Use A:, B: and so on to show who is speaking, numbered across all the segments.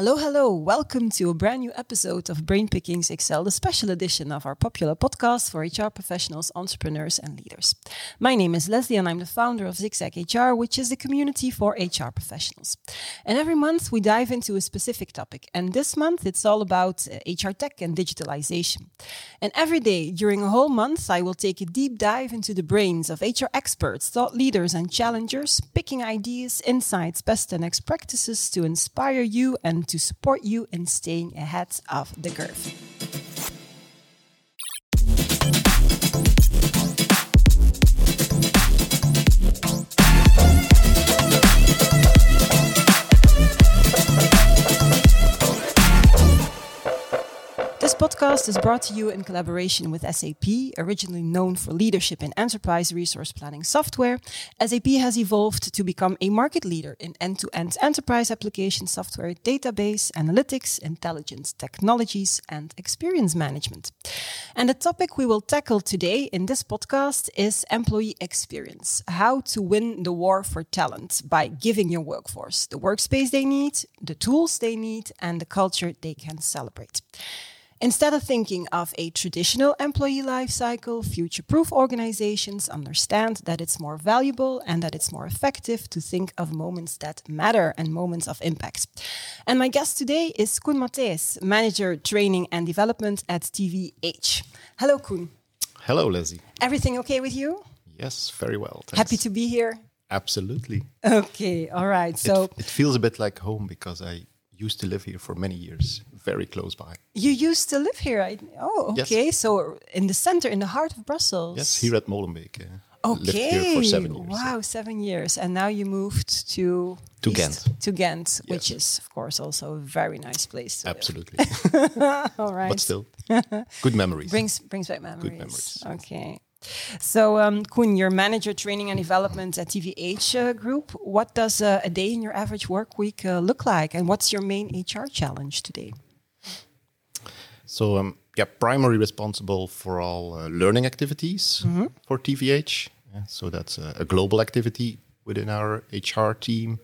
A: Hello, hello. Welcome to a brand new episode of Brain Pickings Excel, the special edition of our popular podcast for HR professionals, entrepreneurs, and leaders. My name is Leslie, and I'm the founder of Zigzag HR, which is the community for HR professionals. And every month we dive into a specific topic. And this month it's all about uh, HR tech and digitalization. And every day during a whole month, I will take a deep dive into the brains of HR experts, thought leaders, and challengers, picking ideas, insights, best and next practices to inspire you and to support you in staying ahead of the curve. Podcast is brought to you in collaboration with SAP, originally known for leadership in enterprise resource planning software. SAP has evolved to become a market leader in end to end enterprise application software, database, analytics, intelligence technologies, and experience management. And the topic we will tackle today in this podcast is employee experience how to win the war for talent by giving your workforce the workspace they need, the tools they need, and the culture they can celebrate. Instead of thinking of a traditional employee life cycle, future proof organizations understand that it's more valuable and that it's more effective to think of moments that matter and moments of impact. And my guest today is Koen Matthijs, Manager Training and Development at TVH. Hello, Koen.
B: Hello, Leslie.
A: Everything okay with you?
B: Yes, very well.
A: Thanks. Happy to be here?
B: Absolutely.
A: Okay, all right. So
B: it, it feels a bit like home because I used to live here for many years, very close by.
A: You used to live here? I, oh, okay. Yes. So in the center, in the heart of Brussels.
B: Yes, here at Molenbeek.
A: Uh, okay.
B: Lived here for seven years.
A: Wow, seven years, and now you moved to
B: to Ghent.
A: To Ghent, yes. which is of course also a very nice place.
B: Absolutely.
A: All right.
B: But still, good memories.
A: Brings brings back memories.
B: Good memories.
A: Okay. So, um, Koen, you're manager training and development at TVH uh, Group. What does uh, a day in your average work week uh, look like, and what's your main HR challenge today?
B: So, um, yeah, primary responsible for all uh, learning activities mm -hmm. for TVH. Yeah, so that's a, a, global activity within our HR team,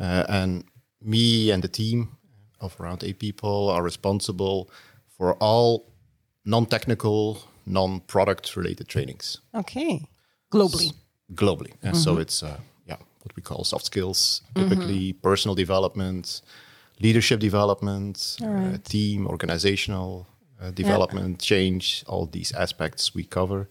B: uh, and me and the team of around eight people are responsible for all non-technical non-product related trainings.
A: Okay, globally.
B: globally, yeah. Mm-hmm. so it's uh, yeah what we call soft skills, typically mm-hmm. personal development, leadership development, uh, right. uh, team, organizational uh, development, yeah. change. All these aspects we cover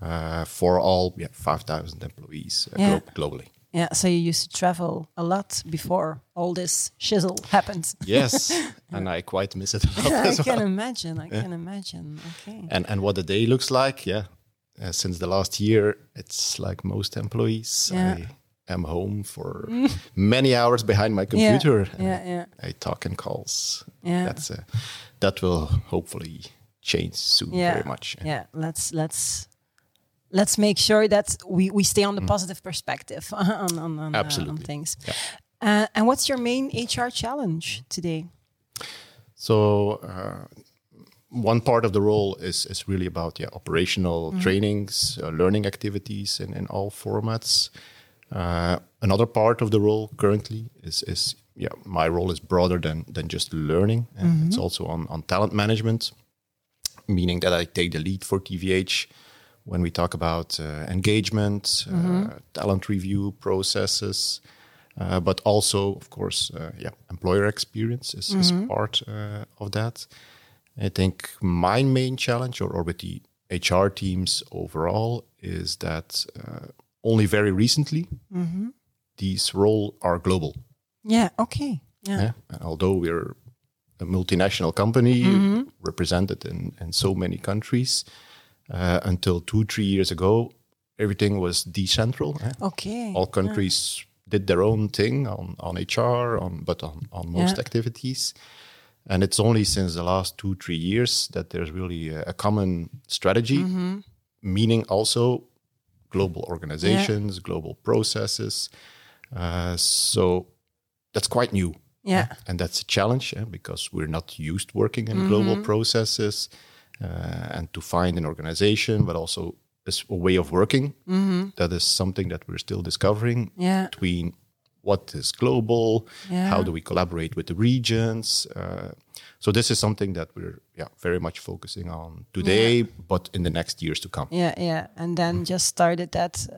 B: uh, for all yeah, five thousand employees uh, yeah. glo- globally.
A: Yeah, so you used to travel a lot before all this shizzle happened.
B: Yes, and I quite miss it.
A: I well. can imagine. I can imagine. Okay.
B: And and what the day looks like, yeah. Uh, since the last year, it's like most employees. Yeah. I am home for many hours behind my computer.
A: Yeah, yeah, yeah.
B: I talk in calls. Yeah, that's uh, that will hopefully change soon. Yeah. Very much.
A: Yeah, let's let's let's make sure that we, we stay on the mm. positive perspective on, on, on, uh, on things. Yeah. Uh, and what's your main HR challenge today?
B: So, uh, one part of the role is, is really about yeah, operational mm. trainings, uh, learning activities in, in all formats. Uh, another part of the role currently is, is yeah, my role is broader than, than just learning. Mm -hmm. It's also on, on talent management, meaning that I take the lead for TVH when we talk about uh, engagement, mm-hmm. talent review processes, uh, but also, of course, yeah, employer experience is, mm-hmm. is part of that. I think my main challenge, or, or with the HR teams overall, is that uh, only very recently mm-hmm. these roles are global.
A: Yeah. Okay. Yeah. yeah?
B: And although we're a multinational company mm-hmm. represented in, in so many countries, uh, until two, three years ago, everything was decentral. Eh?
A: Okay.
B: All countries yeah. did their own thing on, on HR, on but on, on most yeah. activities. And it's only since the last two, three years that there's really a, a common strategy, mm-hmm. meaning also global organizations, yeah. global processes. Uh, so that's quite new.
A: Yeah.
B: And that's a challenge because we're not used working in mm-hmm. global processes uh, and to find an organization, but also a way of working. Mm-hmm. That is something that we're still discovering
A: yeah.
B: between what is global,
A: Yeah.
B: how do we collaborate with the regions. Uh, so this is something that we're yeah very much focusing on today, but in the next years to come.
A: Yeah, yeah. And then
B: Mm-hmm.
A: just started that uh,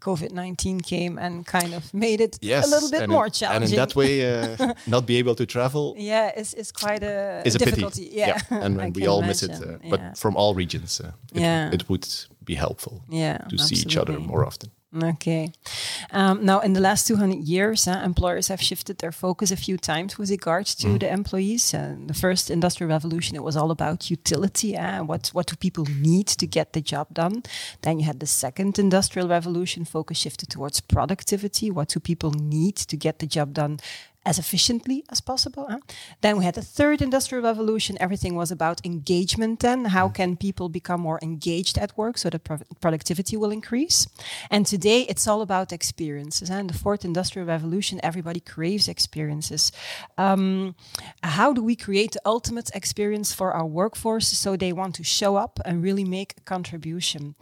A: COVID 19 came and kind of made it
B: Yes,
A: a little bit more
B: in,
A: challenging.
B: And in that way, uh, not be able to travel
A: yeah, it's, it's quite a,
B: a
A: difficulty.
B: pity.
A: Yeah,
B: and,
A: I
B: and we
A: can
B: all miss it.
A: imagine.
B: Uh, But from all regions, uh, it,
A: Yeah.
B: it would be helpful
A: yeah,
B: to see each other more often.
A: Okay. Um, now, in the last 200 years, uh, employers have shifted their focus a few times with regards to
B: Mm.
A: the employees. Uh, the first industrial revolution, it was all about utility. Uh, what, what do people need to get the job done? Then you had the second industrial revolution, focus shifted towards productivity. What do people need to get the job done? As efficiently as possible. huh? Then we had the third industrial revolution. Everything was about engagement. Then, how can people become more engaged at work so that pro- productivity will increase? And today, it's all about experiences. And the fourth industrial revolution, everybody craves experiences. Um, how do we create the ultimate experience for our workforce so they want to show up and really make a contribution?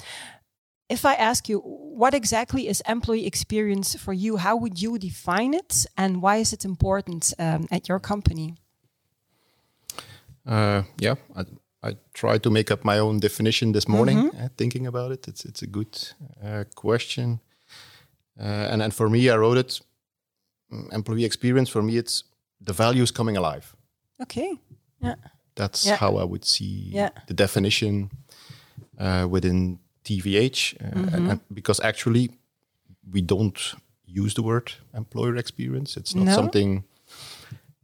A: If I ask you, what exactly is employee experience for you? How would you define it, and why is it important um, at your company?
B: Uh, yeah, I, I tried to make up my own definition this morning, uh, thinking about it. It's it's a good uh, question, uh, and and for me, I wrote it. mm, Employee experience for me, it's the values coming alive.
A: Okay. Yeah.
B: That's
A: Yeah.
B: how I would see
A: Yeah.
B: the definition uh, within TVH, uh,
A: Mm-hmm.
B: and- and because actually we don't use the word employer experience. It's not
A: No?
B: something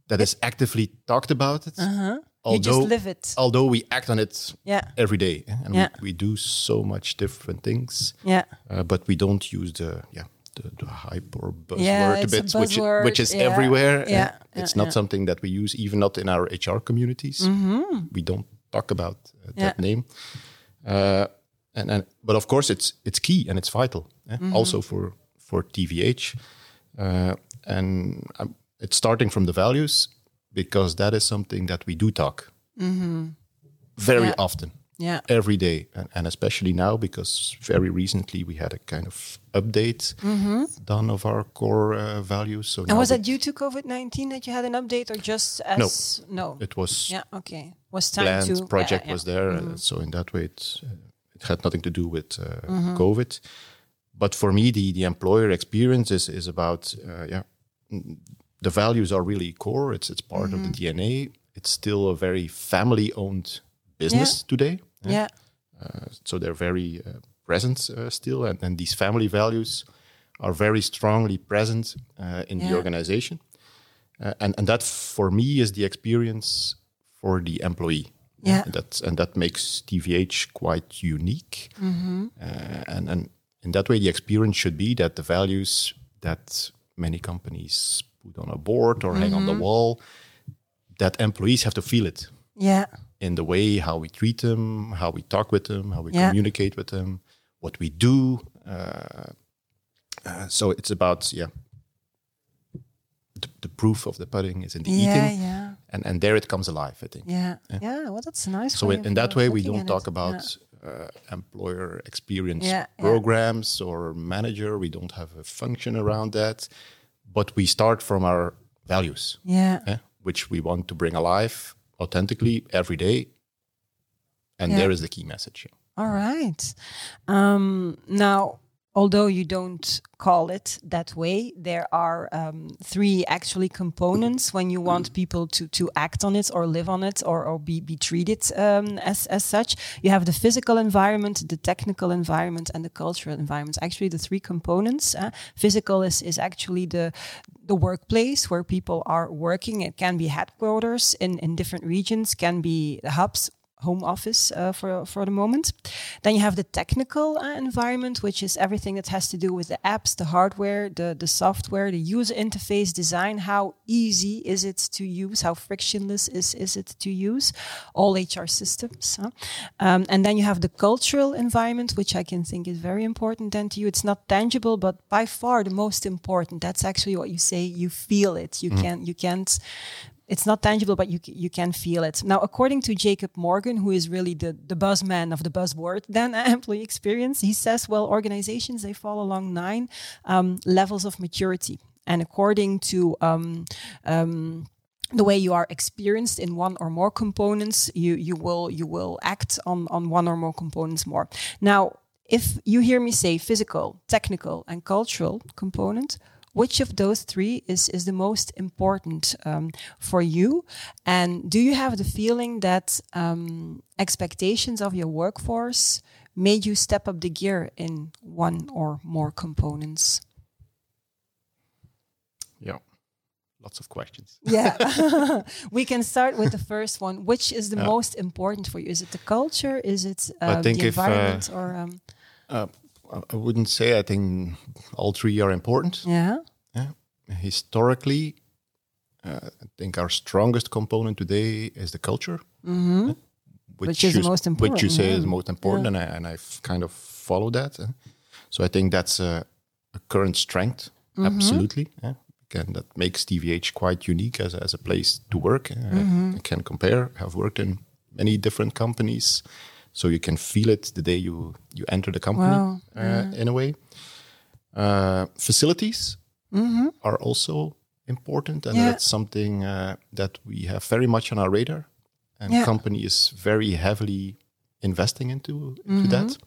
B: that is actively talked about. It,
A: Uh-huh. You just
B: although
A: live it.
B: although we act on it
A: Yeah.
B: every day, eh, and
A: Yeah.
B: we, we do so much different things,
A: Yeah.
B: uh, but we don't use the yeah. The, the hype or buzzword
A: Yeah,
B: bit, which, which is
A: yeah,
B: everywhere. eh.
A: yeah,
B: it's not something that we use, even not in our HR communities. We don't talk about uh, that
A: Mm-hmm.
B: Name. Uh, and, and but of course, it's it's key and it's vital, eh,
A: Mm-hmm.
B: also for for TVH. Uh, and um, it's starting from the values because that is something that we do talk very
A: Yeah.
B: often
A: Yeah.
B: every day and, and especially now because very recently we had a kind of update done of our core uh, values so
A: And was that due to COVID nineteen that you had an update, or just as no?
B: it was
A: Yeah. Okay. Was time
B: planned
A: to
B: project
A: yeah, yeah.
B: was there uh, so in that way it, uh, it had nothing to do with uh, covid. But for me the the employer experience is is about uh, yeah the values are really core. It's it's part of the dna it's still a very family owned business today eh?
A: Yeah.
B: so they're very uh, present uh, still, and, and these family values are very strongly present uh, in the organization, uh, and and that for me is the experience for the employee.
A: Yeah.
B: and that and that makes TVH quite unique,
A: Mm-hmm.
B: uh, and and in that way the experience should be that the values that many companies put on a board or hang on
A: Mm-hmm.
B: the wall, that employees have to feel it
A: Yeah.
B: in the way how we treat them, how we talk with them, how we
A: Yeah.
B: communicate with them, what we do. Uh, uh, so it's about yeah. The, the proof of the pudding is in the
A: Yeah.
B: eating,
A: Yeah.
B: And and there it comes alive. I think.
A: Yeah. Yeah. Well, that's a nice.
B: So
A: way
B: in, in that way, we don't talk
A: it.
B: about uh, employer experience
A: Yeah, yeah.
B: programs or manager. We don't have a function around that, but we start from our values
A: Yeah.
B: eh, which we want to bring alive authentically every day. And
A: Yeah.
B: there is the key message.
A: All right. Um, now, although you don't call it that way, there are um, three actually components when you want people to to act on it or live on it or, or be, be treated um, as, as such. You have the physical environment, the technical environment, and the cultural environment. Actually, the three components. Uh, physical is, is actually the the workplace where people are working. It can be headquarters in, in different regions, can be the hubs home office uh, for for the moment. Then you have the technical uh, environment, which is everything that has to do with the apps, the hardware, the the software, the user interface design. How easy is it to use? How frictionless is is it to use? All HR systems. huh? Um, and then you have the cultural environment, which I can think is very important. Then to you, it's not tangible, but by far the most important. That's actually what you say. You feel it. You can you can't it's not tangible, but you you can feel it. Now, according to Jacob Morgan, who is really the the buzzman of the buzzword, then employee experience, he says, well, organizations they fall along nine um, levels of maturity. and according to um, um, the way you are experienced in one or more components, you you will you will act on on one or more components more. Now, if you hear me say physical, technical, and cultural component, which of those three is is the most important um, for you? And do you have the feeling that um, expectations of your workforce made you step up the gear in one or more components?
B: Yeah, lots of questions.
A: Yeah, we can start with the first one. Which is the yeah. most important for you? Is it the culture? Is it uh, the environment? If, uh, or um...
B: uh, I wouldn't say. I think all three are important.
A: Yeah.
B: Yeah. Historically, uh, I think our strongest component today is the culture.
A: Mm -hmm which, which is
B: you,
A: the most important.
B: Which you say yeah. is most important, yeah. and I and I've kind of followed that. Uh, so I think that's a, a current strength, mm-hmm. absolutely. Yeah. Again, that makes TVH quite unique as a, as a place to work. Mm-hmm. I can compare. I've worked in many different companies, so you can feel it the day you you enter the company. Wow. Uh, yeah. In a way, uh, facilities mm-hmm. are also important, and that's something uh, that we have very much on our radar and yeah. company is very heavily investing into, into mm-hmm. that.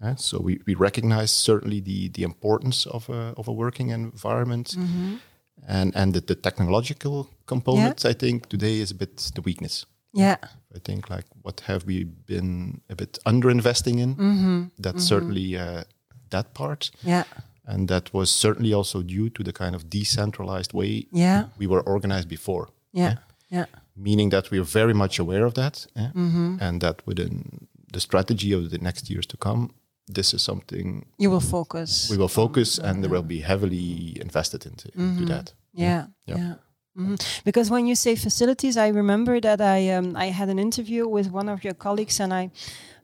B: Uh, so we, we recognize certainly the the importance of a of a working environment, mm-hmm. and and the, the technological component. Yeah. I think today is a bit the weakness.
A: Yeah,
B: I think like what have we been a bit under investing in? Mm-hmm. That's mm-hmm. certainly uh, that part.
A: Yeah,
B: and that was certainly also due to the kind of decentralized way
A: yeah.
B: we were organized before.
A: Yeah, yeah. yeah
B: meaning that we are very much aware of that, eh? mm-hmm. and that within the strategy of the next years to come, this is something
A: you will focus.
B: We will focus, and there will be heavily invested into, mm-hmm. into that.
A: Yeah, yeah. Yeah. Mm-hmm. Because when you say facilities, I remember that I um, I had an interview with one of your colleagues, and I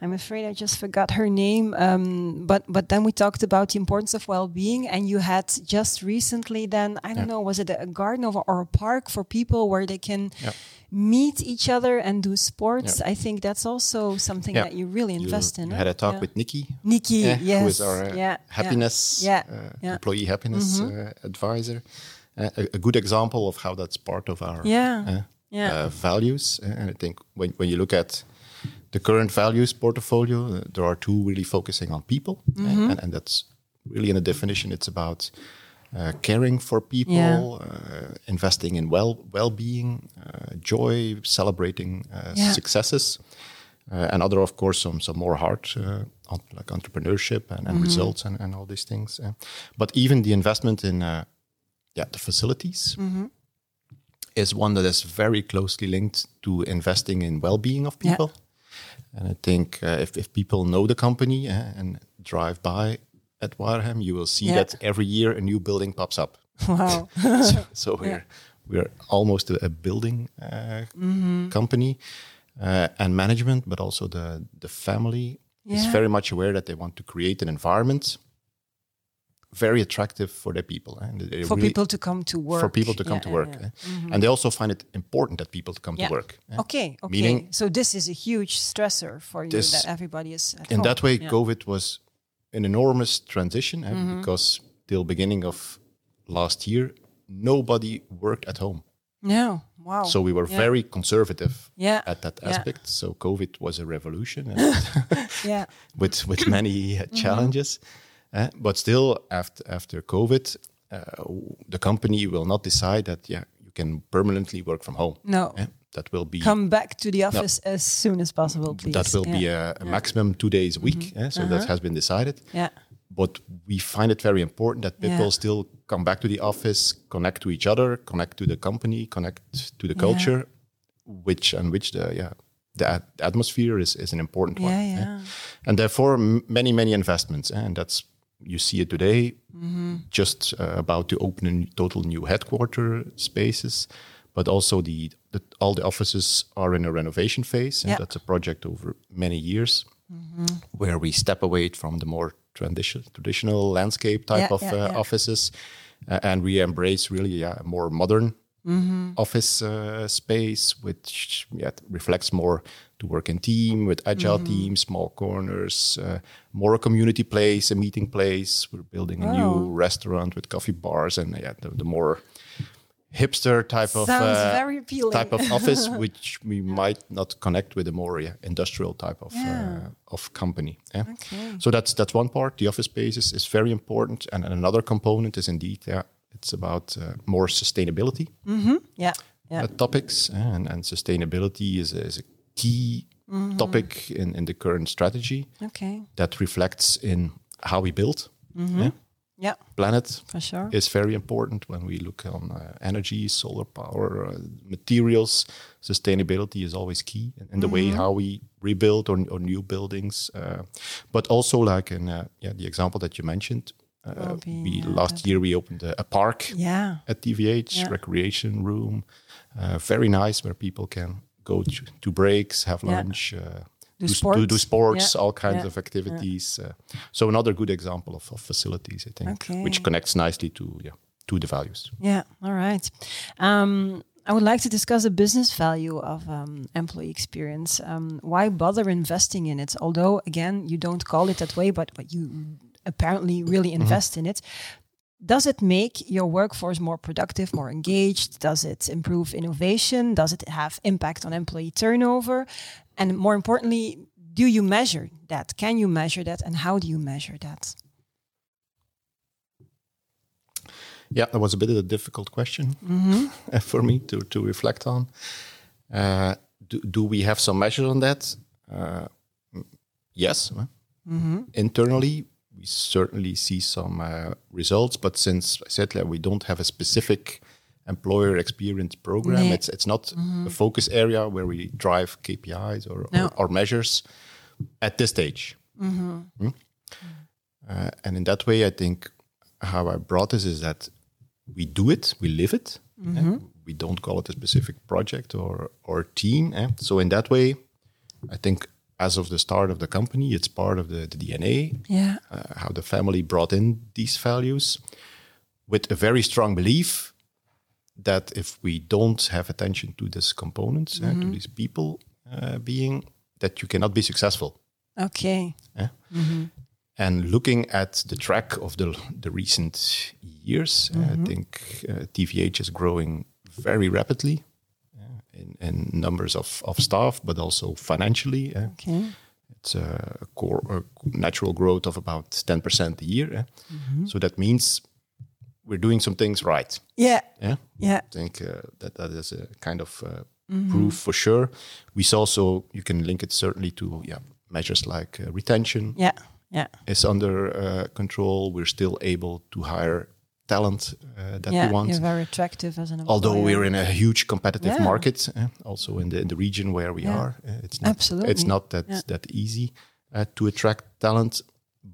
A: I'm afraid I just forgot her name. Um, but but then we talked about the importance of well-being, and you had just recently then I don't yeah. know was it a garden or, or, a park for people where they can. Yeah meet each other and do sports. I think that's also something that you really invest
B: you
A: in.
B: I had a talk with Nikki.
A: Nikki, yes,
B: who is our uh, happiness, uh, employee happiness mm -hmm. advisor. Uh, a, a, good example of how that's part of our
A: yeah. Yeah.
B: values. and I think when when you look at the current values portfolio, there are two really focusing on people, mm -hmm. and, and that's really in a definition. It's about uh, caring for people, uh, investing in well well being, uh, joy, celebrating uh, successes, uh, and other, of course, some some more hard like entrepreneurship and, and mm -hmm. results and, and all these things. but even the investment in yeah the facilities. Mm -hmm. Is one that is very closely linked to investing in well-being of people, yeah. and I think if, if people know the company and drive by, at Waregem, you will see yeah. that every year a new building pops up.
A: Wow!
B: so, so, we're yeah. we're almost a, a building uh, mm-hmm. company uh, and management, but also the the family yeah. is very much aware that they want to create an environment very attractive for their people
A: and for really people to come to work
B: for people to come to work mm-hmm. and they also find it important that people to come to work
A: okay okay Meaning so this is a huge stressor for you that everybody is
B: in
A: home.
B: that way covid was an enormous transition eh, mm-hmm. because till beginning of last year, nobody worked at home.
A: No, wow.
B: So we were
A: yeah.
B: very conservative
A: yeah.
B: at that aspect. Yeah. So COVID was a revolution,
A: yeah,
B: with with many uh, challenges. Mm-hmm. But still, after after COVID, uh, the company will not decide that yeah you can permanently work from home.
A: No,
B: that will be
A: come back to the office no, as soon as possible. Please.
B: That will yeah. be a, a yeah. maximum two days a week. Mm-hmm. Yeah, so uh-huh. that has been decided.
A: Yeah.
B: But we find it very important that people still come back to the office, connect to each other, connect to the company, connect to the culture, which and which the yeah the, atmosphere is, is an important one.
A: Yeah,
B: And therefore, many many investments, and that's you see it today. Mm-hmm. Just uh, about to open a total new headquarter spaces but also the, the, all the offices are in a renovation phase, and yeah. that's a project over many years, mm-hmm. where we step away from the more traditional traditional landscape type yeah, of yeah, uh, offices, uh, and we embrace really a more modern office uh, space, which yeah, reflects more to work in team with agile teams, small corners, uh, more a community place, a meeting place. We're building a new restaurant with coffee bars, and yeah, the, the more hipster type of uh,
A: very appealing.
B: type of office, which we might not connect with a more yeah, industrial type of
A: Yeah.
B: uh, of company. yeah.
A: Okay.
B: So that's that's one part. The office space is, is very important, and, and another component is indeed yeah, it's about uh, more sustainability
A: Yeah. Yeah.
B: uh, topics, and and sustainability is a, is a key
A: Mm-hmm.
B: topic in in the current strategy
A: Okay.
B: that reflects in how we build.
A: Mm-hmm.
B: Yeah.
A: Yeah.
B: Planet
A: For sure.
B: is very important when we look on uh, energy, solar power, uh, materials. Sustainability is always key in, in the way
A: Mm-hmm.
B: how we rebuild or, or new buildings. Uh, but also, like in uh, yeah, the example that you mentioned, uh, we
A: yeah,
B: last year we opened a, a park
A: Yeah.
B: at TVH,
A: Yeah.
B: recreation room, uh, very nice where people can go to, to breaks, have
A: Yeah.
B: lunch. Uh,
A: Do
B: do,
A: sports.
B: do sports,
A: Yeah.
B: all kinds
A: Yeah.
B: of activities. Uh, so another good example of, of facilities, I think,
A: Okay.
B: which connects nicely to yeah to the values.
A: Yeah. All right. Um, I would like to discuss the business value of um, employee experience. Um, why bother investing in it? Although, again, you don't call it that way, but, but you apparently really invest in it. Does it make your workforce more productive, more engaged? Does it improve innovation? Does it have impact on employee turnover? And more importantly, do you measure that? Can you measure that? And how do you measure that?
B: Yeah, that was a bit of a difficult question for me to, to reflect on. Uh, do, do we have some measures on that? Uh, yes. Internally, we certainly see some uh, results, but since I said that we don't have a specific employer experience program,
A: Nee.
B: it's it's not a focus area where we drive KPIs or,
A: No.
B: or, or measures at this stage. Hmm? Uh, and in that way, I think how I brought this is that we do it, we live it. eh? We don't call it a specific project or or team. eh? So in that way, I think as of the start of the company, it's part of the, the DNA.
A: Yeah.
B: Uh, how the family brought in these values, with a very strong belief that if we don't have attention to this components, eh, to these people uh, being, that you cannot be successful.
A: Okay.
B: eh? And looking at the track of the the recent years, uh, I think uh, TVH is growing very rapidly uh, in, in numbers of, of staff, but also financially. uh,
A: Okay.
B: It's a core a natural growth of about ten percent a year. eh? So that means we're doing some things right.
A: Yeah.
B: Yeah.
A: Yeah.
B: I think uh, that that is a kind of uh, proof for sure. We saw also you can link it certainly to yeah measures like uh, retention
A: Yeah. Yeah.
B: is under uh, control. We're still able to hire talent uh, that
A: yeah.
B: we want.
A: You're very attractive as an employer.
B: Although we're in a huge competitive
A: Yeah.
B: market, eh, also in the in the region where we
A: Yeah.
B: are, eh, it's not
A: Absolutely.
B: it's not that that easy uh, to attract talent.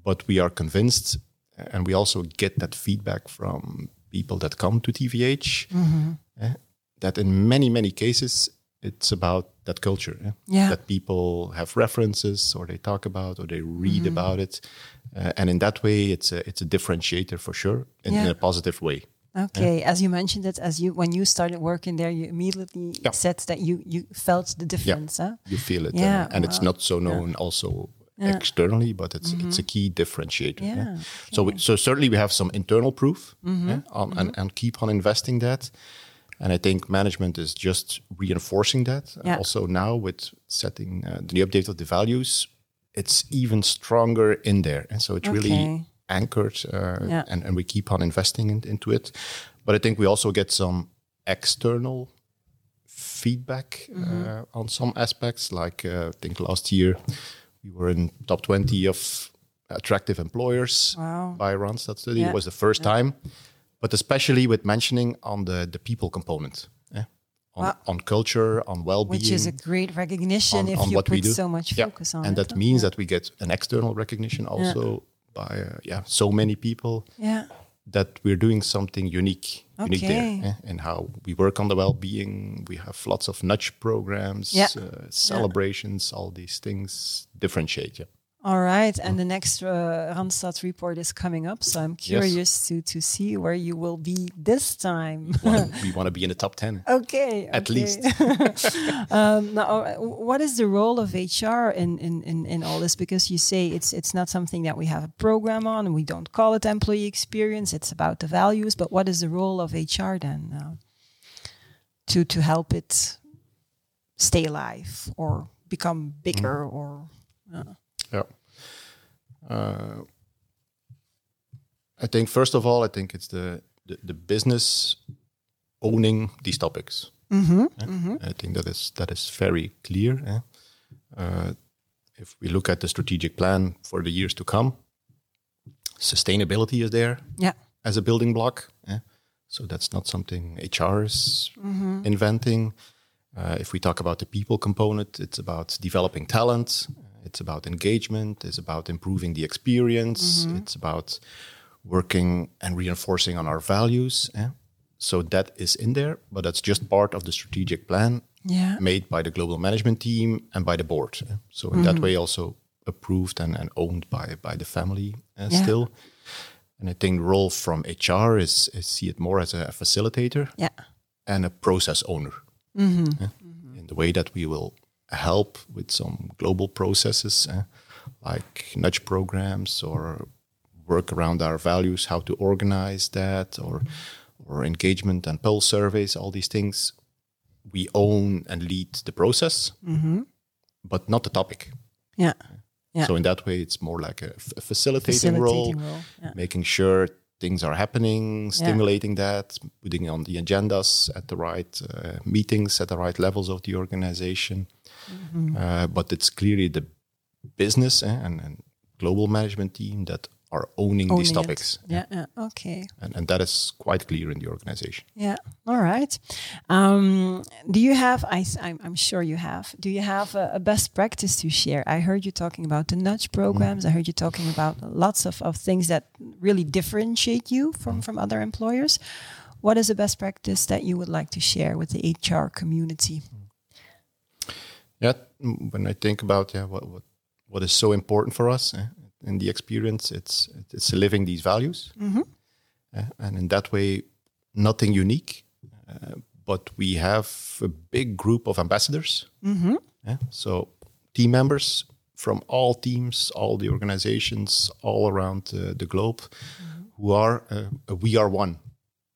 B: But we are convinced, uh, and we also get that feedback from people that come to TVH,
A: Mm-hmm.
B: eh, that in many many cases it's about that culture. eh,
A: Yeah.
B: That people have references, or they talk about, or they read
A: Mm-hmm.
B: about it, uh, and in that way, it's a it's a differentiator for sure, in, in a positive way.
A: Okay, as you mentioned it, as you when you started working there, you immediately
B: Yeah.
A: said that you you felt the difference. Huh?
B: you feel it
A: Yeah,
B: and, and it's not so known also externally but it's it's a key differentiator
A: Mm-hmm. Yeah,
B: so we, so certainly we have some internal proof eh, on, and, and keep on investing that and i think management is just reinforcing that
A: Yeah.
B: also now with setting uh, the update of the values it's even stronger in there and so it's really anchored uh,
A: Yeah.
B: and, and we keep on investing in, into it but i think we also get some external feedback
A: Mm-hmm.
B: uh, on some aspects. Like uh, I think last year we were in top twenty of attractive employers
A: Wow.
B: by Randstad study.
A: Yeah.
B: It was the first time, but especially with mentioning on the the people component, eh? on
A: Wow.
B: on culture, on well-being,
A: Which is a great recognition
B: on,
A: if
B: on
A: you put so much
B: Yeah.
A: focus on
B: and
A: it.
B: that means that we get an external recognition also by uh, yeah so many people
A: yeah,
B: that we're doing something unique, unique there,
A: Okay.
B: eh? and how we work on the well-being. We have lots of nudge programs,
A: Yeah.
B: uh, celebrations, all these things differentiate. Yeah,
A: All right, and the next uh, Randstad report is coming up, so I'm curious to to see where you will be this time.
B: we want to be in the top ten.
A: Okay,
B: at
A: okay.
B: least.
A: um, now, uh, what is the role of HR in, in in in all this? Because you say it's it's not something that we have a program on, and we don't call it employee experience. It's about the values. But what is the role of HR then uh, to to help it stay alive or become bigger
B: Mm.
A: or? Uh,
B: Yeah. Uh, I think first of all, I think it's the the, the business owning these topics.
A: mm-hmm,
B: eh? I think that is that is very clear. eh? Uh, if we look at the strategic plan for the years to come, sustainability is there
A: Yeah.
B: as a building block. eh? So that's not something HR is inventing. Uh, if we talk about the people component, it's about developing talent. It's about engagement. It's about improving the experience. It's about working and reinforcing on our values. eh? So that is in there, but that's just part of the strategic plan
A: Yeah.
B: made by the global management team and by the board. eh? So in that way, also approved and, and owned by by the family uh,
A: Yeah.
B: still. And I think the role from HR is, is see it more as a facilitator
A: Yeah.
B: and a process owner. eh? In the way that we will help with some global processes eh, like nudge programs or work around our values, how to organize that, or or engagement and poll surveys, all these things. We own and lead the process, but not the topic.
A: Yeah. Yeah.
B: So in that way, it's more like a, f- a facilitating, role,
A: Facilitating role, yeah.
B: making sure things are happening, stimulating that, putting on the agendas at the right uh, meetings at the right levels of the organization.
A: Mm-hmm.
B: Uh, but it's clearly the business eh, and, and global management team that are owning,
A: Owning
B: these topics,
A: Yeah. Yeah. Okay.
B: and, and that is quite clear in the organization.
A: Yeah. All right. Um, do you have? I, am I'm sure you have. Do you have a, a best practice to share? I heard you talking about the nudge programs. I heard you talking about lots of, of things that really differentiate you from from other employers. What is a best practice that you would like to share with the HR community?
B: Yeah, when I think about yeah, what what, what is so important for us eh, in the experience, it's it's living these values, Eh, and in that way, nothing unique, uh, but we have a big group of ambassadors. eh, so team members from all teams, all the organizations all around uh, the globe, who are uh, we are one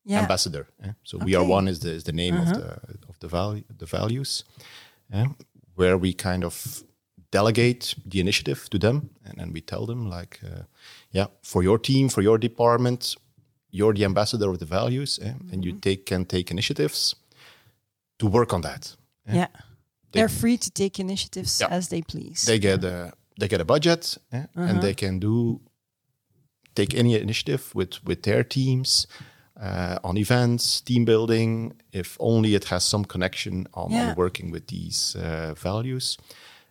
A: Yeah.
B: ambassador. So we are one is the is the name of the of the value the values? Where we kind of delegate the initiative to them, and then we tell them like, uh, yeah, for your team, for your department, you're the ambassador of the values, eh? and you take can take initiatives to work on that.
A: Yeah. They're free to take initiatives
B: Yeah.
A: as they please.
B: They get a they get a budget, eh? and they can do take any initiative with with their teams uh, on events, team building, if only it has some connection on,
A: Yeah.
B: on working with these uh, values,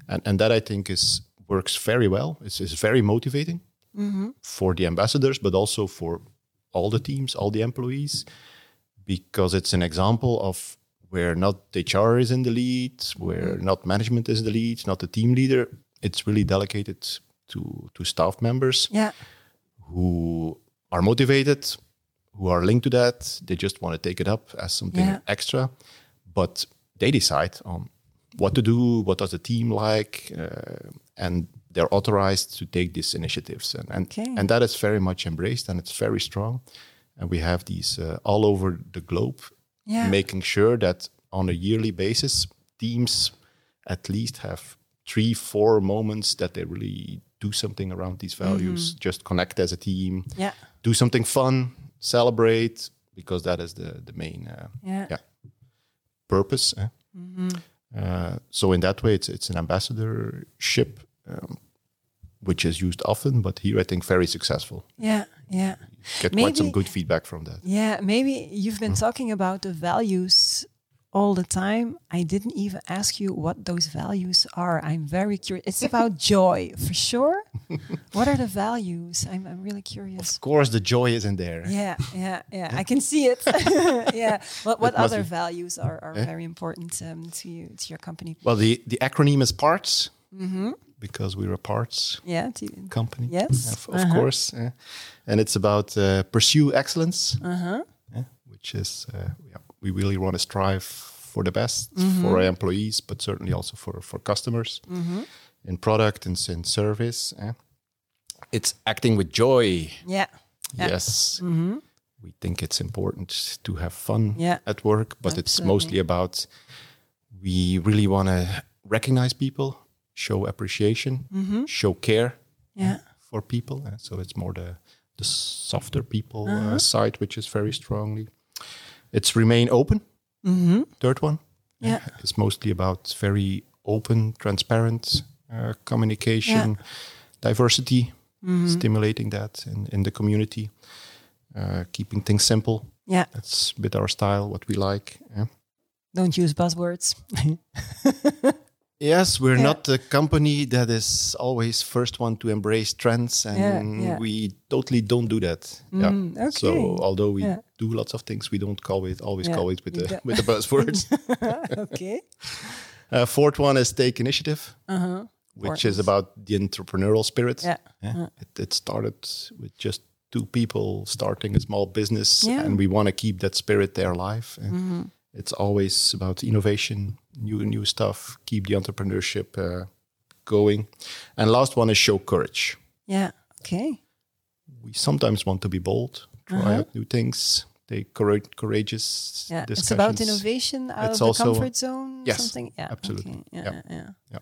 B: and and that I think is works very well. It's, it's very motivating for the ambassadors, but also for all the teams, all the employees, because it's an example of where not HR is in the lead, where not management is the lead, not the team leader. It's really delegated to to staff members
A: yeah.
B: who are motivated, who are linked to that. They just want to take it up as something
A: Yeah.
B: extra, but they decide on what to do, what does the team like, uh, and they're authorized to take these initiatives, and and,
A: Okay.
B: and that is very much embraced and it's very strong. And we have these uh, all over the globe,
A: Yeah.
B: making sure that on a yearly basis, teams at least have three, four moments that they really do something around these values, just connect as a team,
A: Yeah.
B: do something fun, celebrate, because that is the, the main uh,
A: Yeah.
B: yeah, purpose. eh? Uh, so in that way, it's, it's an ambassadorship, um, which is used often, but here I think very successful.
A: Yeah. Yeah.
B: Get quite some good feedback from that.
A: Yeah, maybe you've been talking about the values all the time. I didn't even ask you what those values are. I'm very curious. It's about joy, for sure. what are the values? I'm, I'm really curious.
B: Of course, the joy is in there.
A: Yeah, yeah, yeah. I can see it. yeah. What what
B: That
A: other
B: be-
A: values are, are very important um, to you to your company?
B: Well, the, the acronym is PARTS. because we're a parts
A: Yeah. to-
B: company.
A: Yes.
B: of, of course. yeah. and it's about uh, pursue excellence,
A: Uh-huh.
B: yeah, which is uh, yeah, we really want to strive for the best
A: Mm-hmm.
B: for our employees, but certainly also for for customers
A: Mm-hmm.
B: in product and in service. yeah. It's acting with joy.
A: Yeah. Yeah. Mm-hmm.
B: Yes. We think it's important to have fun
A: Yeah.
B: at work, but it's mostly about we really want to recognize people, show appreciation, show care
A: Mm-hmm. Yeah.
B: for people. uh, so it's more the the softer people
A: Uh-huh.
B: uh, side, which is very strongly. It's remain open. Third one.
A: Mm-hmm. Yeah.
B: It's mostly about very open, transparent uh, communication, diversity,
A: Mm-hmm.
B: stimulating that in, in the community, uh, keeping things simple.
A: Yeah.
B: That's a bit our style, what we like. yeah.
A: Don't use buzzwords.
B: Yes, we're
A: Yeah.
B: not a company that is always first one to embrace trends, and
A: Yeah, yeah.
B: we totally don't do that.
A: Mm,
B: yeah. So although we do lots of things, we don't call it always call it with the with the buzzwords.
A: okay.
B: uh, fourth one is take initiative,
A: Uh-huh.
B: which is about the entrepreneurial spirit.
A: Yeah.
B: It, it started with just two people starting a small business.
A: Mm-hmm.
B: and we want to keep that spirit there alive. And It's always about innovation, new new stuff, keep the entrepreneurship uh, going. And last one is show courage.
A: Yeah. Okay.
B: We sometimes want to be bold, try out new things, take courage, courageous
A: Uh-huh. Yeah. It's about innovation out
B: It's
A: of the comfort zone.
B: Yes,
A: Something. Yeah.
B: absolutely.
A: Okay. Yeah.
B: Yeah.
A: Yeah.
B: Yeah.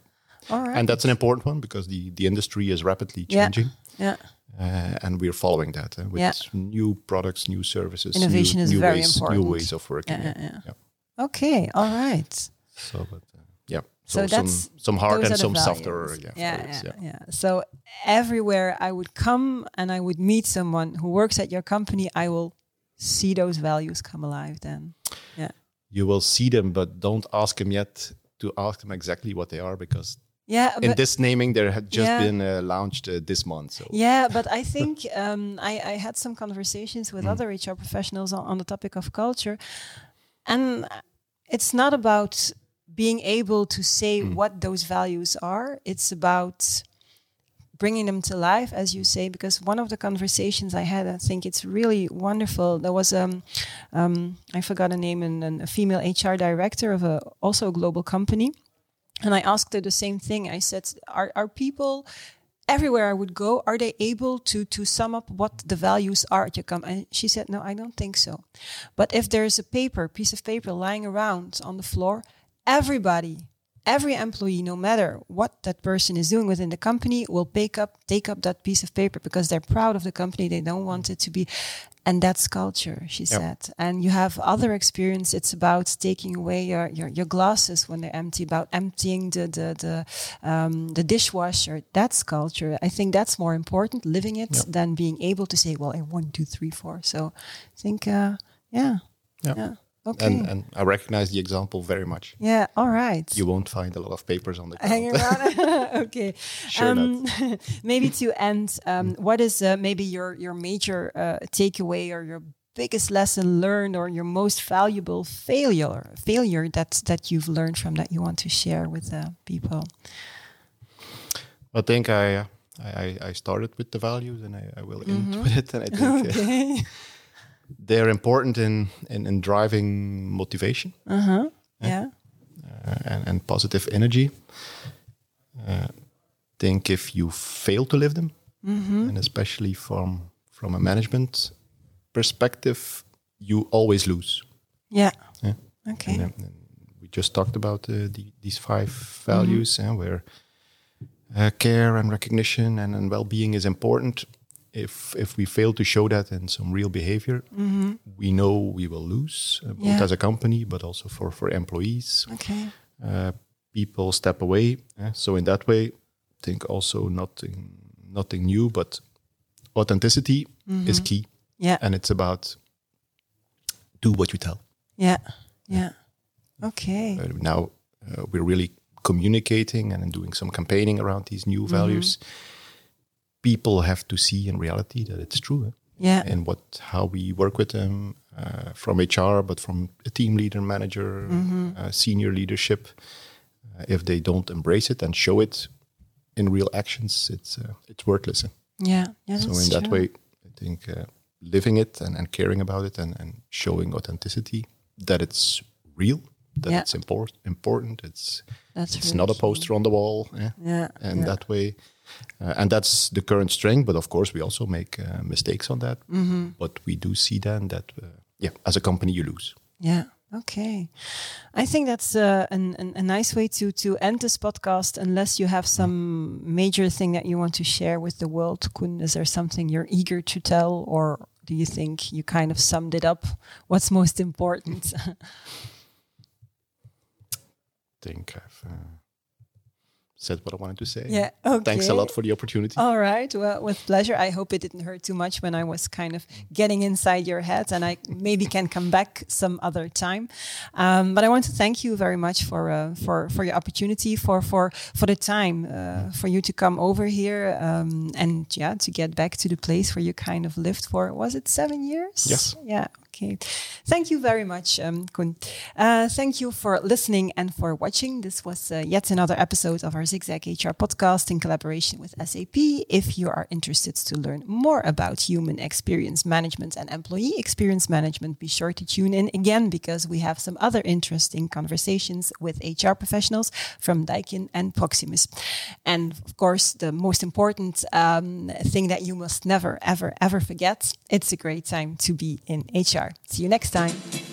A: All right.
B: And that's an important one because the, the industry is rapidly
A: Yeah.
B: changing.
A: yeah.
B: Uh, and we're following that uh, with
A: Yeah.
B: new products, new services,
A: Innovation
B: new,
A: is
B: new
A: very
B: ways,
A: important.
B: new ways of working.
A: Yeah,
B: yeah.
A: yeah, yeah. Okay. All right.
B: So, but uh, yeah,
A: So
B: so,
A: that's-
B: some some hard and some
A: the
B: softer,
A: values.
B: yeah,
A: yeah,
B: values,
A: yeah, yeah. So everywhere I would come and I would meet someone who works at your company, I will see those values come alive. Then, yeah,
B: You will see them, but don't ask them yet to ask them exactly what they are because
A: yeah.
B: in this naming there had just
A: Yeah.
B: been uh, launched uh, this month. So
A: Yeah, but I think um, I, I had some conversations with other HR professionals on, on the topic of culture, and it's not about being able to say what those values are. It's about bringing them to life, as you say. Because one of the conversations I had, I think it's really wonderful. There was um, um I forgot a name, and and a female HR director of a also a global company. And I asked her the same thing. I said, "Are are people everywhere I would go? Are they able to to sum up what the values are at your company?" And she said, "No, I don't think so. But if there's a paper, piece of paper lying around on the floor, everybody." Every employee, no matter what that person is doing within the company, will pick up, take up that piece of paper because they're proud of the company. They don't want it to be, and that's culture, she said. And you have other experience. It's about taking away your, your, your glasses when they're empty, about emptying the the the, um, the dishwasher. That's culture. I think that's more important, living it, than being able to say, well, in one, two, three, four. So I think, uh, yeah,
B: Yeah.
A: yeah, okay,
B: and and I recognize the example very much.
A: yeah, all right.
B: You won't find a lot of papers on the ground.
A: around. okay.
B: Sure
A: um, maybe to end, um, what is uh, maybe your your major uh, takeaway or your biggest lesson learned or your most valuable failure failure that that you've learned from that you want to share with uh, people?
B: I think I, I I- started with the values and I, I will end with it. And I think
A: Mm-hmm. Okay.
B: They're important in, in, in driving motivation.
A: Uh huh. Yeah.
B: uh, and, and positive energy. Uh, think if you fail to live them, and especially from from a management perspective, you always lose.
A: Yeah.
B: Yeah.
A: Okay.
B: And, and we just talked about uh, the, these five values, uh, where uh, care and recognition and, and well-being is important. If if we fail to show that in some real behavior, we know we will lose, uh, both
A: Yeah.
B: as a company, but also for for employees
A: Okay.
B: uh, people step away. eh? So in that way, I think also nothing nothing new, but authenticity is key,
A: Yeah.
B: and it's about do what you tell.
A: Yeah. Yeah. Okay.
B: Uh, now uh, we're really communicating and doing some campaigning around these new values. People have to see in reality that it's true. eh?
A: Yeah.
B: and what how we work with them uh, from HR, but from a team leader, manager, uh, senior leadership. Uh, if they don't embrace it and show it, in real actions, it's uh, it's worthless.
A: Yeah, yeah.
B: so in that
A: true.
B: way, I think uh, living it and, and caring about it and, and showing authenticity that it's real, that
A: Yeah.
B: it's important. Important. It's
A: That's
B: it's
A: really
B: not a poster on the wall. eh?
A: Yeah,
B: and
A: yeah.
B: that way uh, and that's the current strength but of course we also make uh, mistakes on that
A: Mm-hmm.
B: but we do see then that uh, yeah as a company you lose
A: Yeah. Okay. I think that's uh, an, an, a nice way to to end this podcast. Unless you have some major thing that you want to share with the world, Koen, is there something you're eager to tell, or do you think you kind of summed it up? What's most important?
B: think i've uh, said what i wanted to say
A: yeah. Okay.
B: thanks a lot for the opportunity
A: All right. Well, with pleasure. I hope it didn't hurt too much when I was kind of getting inside your head, and I maybe can come back some other time. Um, but I want to thank you very much for uh, for for your opportunity, for for for the time, uh, for you to come over here, um, and yeah, to get back to the place where you kind of lived for. Was it seven years?
B: Yes.
A: Yeah. Okay. Thank you very much, um. Uh, thank you for listening and for watching. This was uh, yet another episode of our Zigzag HR podcast in collaboration with SAP. If you are interested to learn more about human experience management and employee experience management, be sure to tune in again because we have some other interesting conversations with HR professionals from Daikin and Proximus. And of course, the most important um, thing that you must never, ever, ever forget it's a great time to be in HR. See you next time.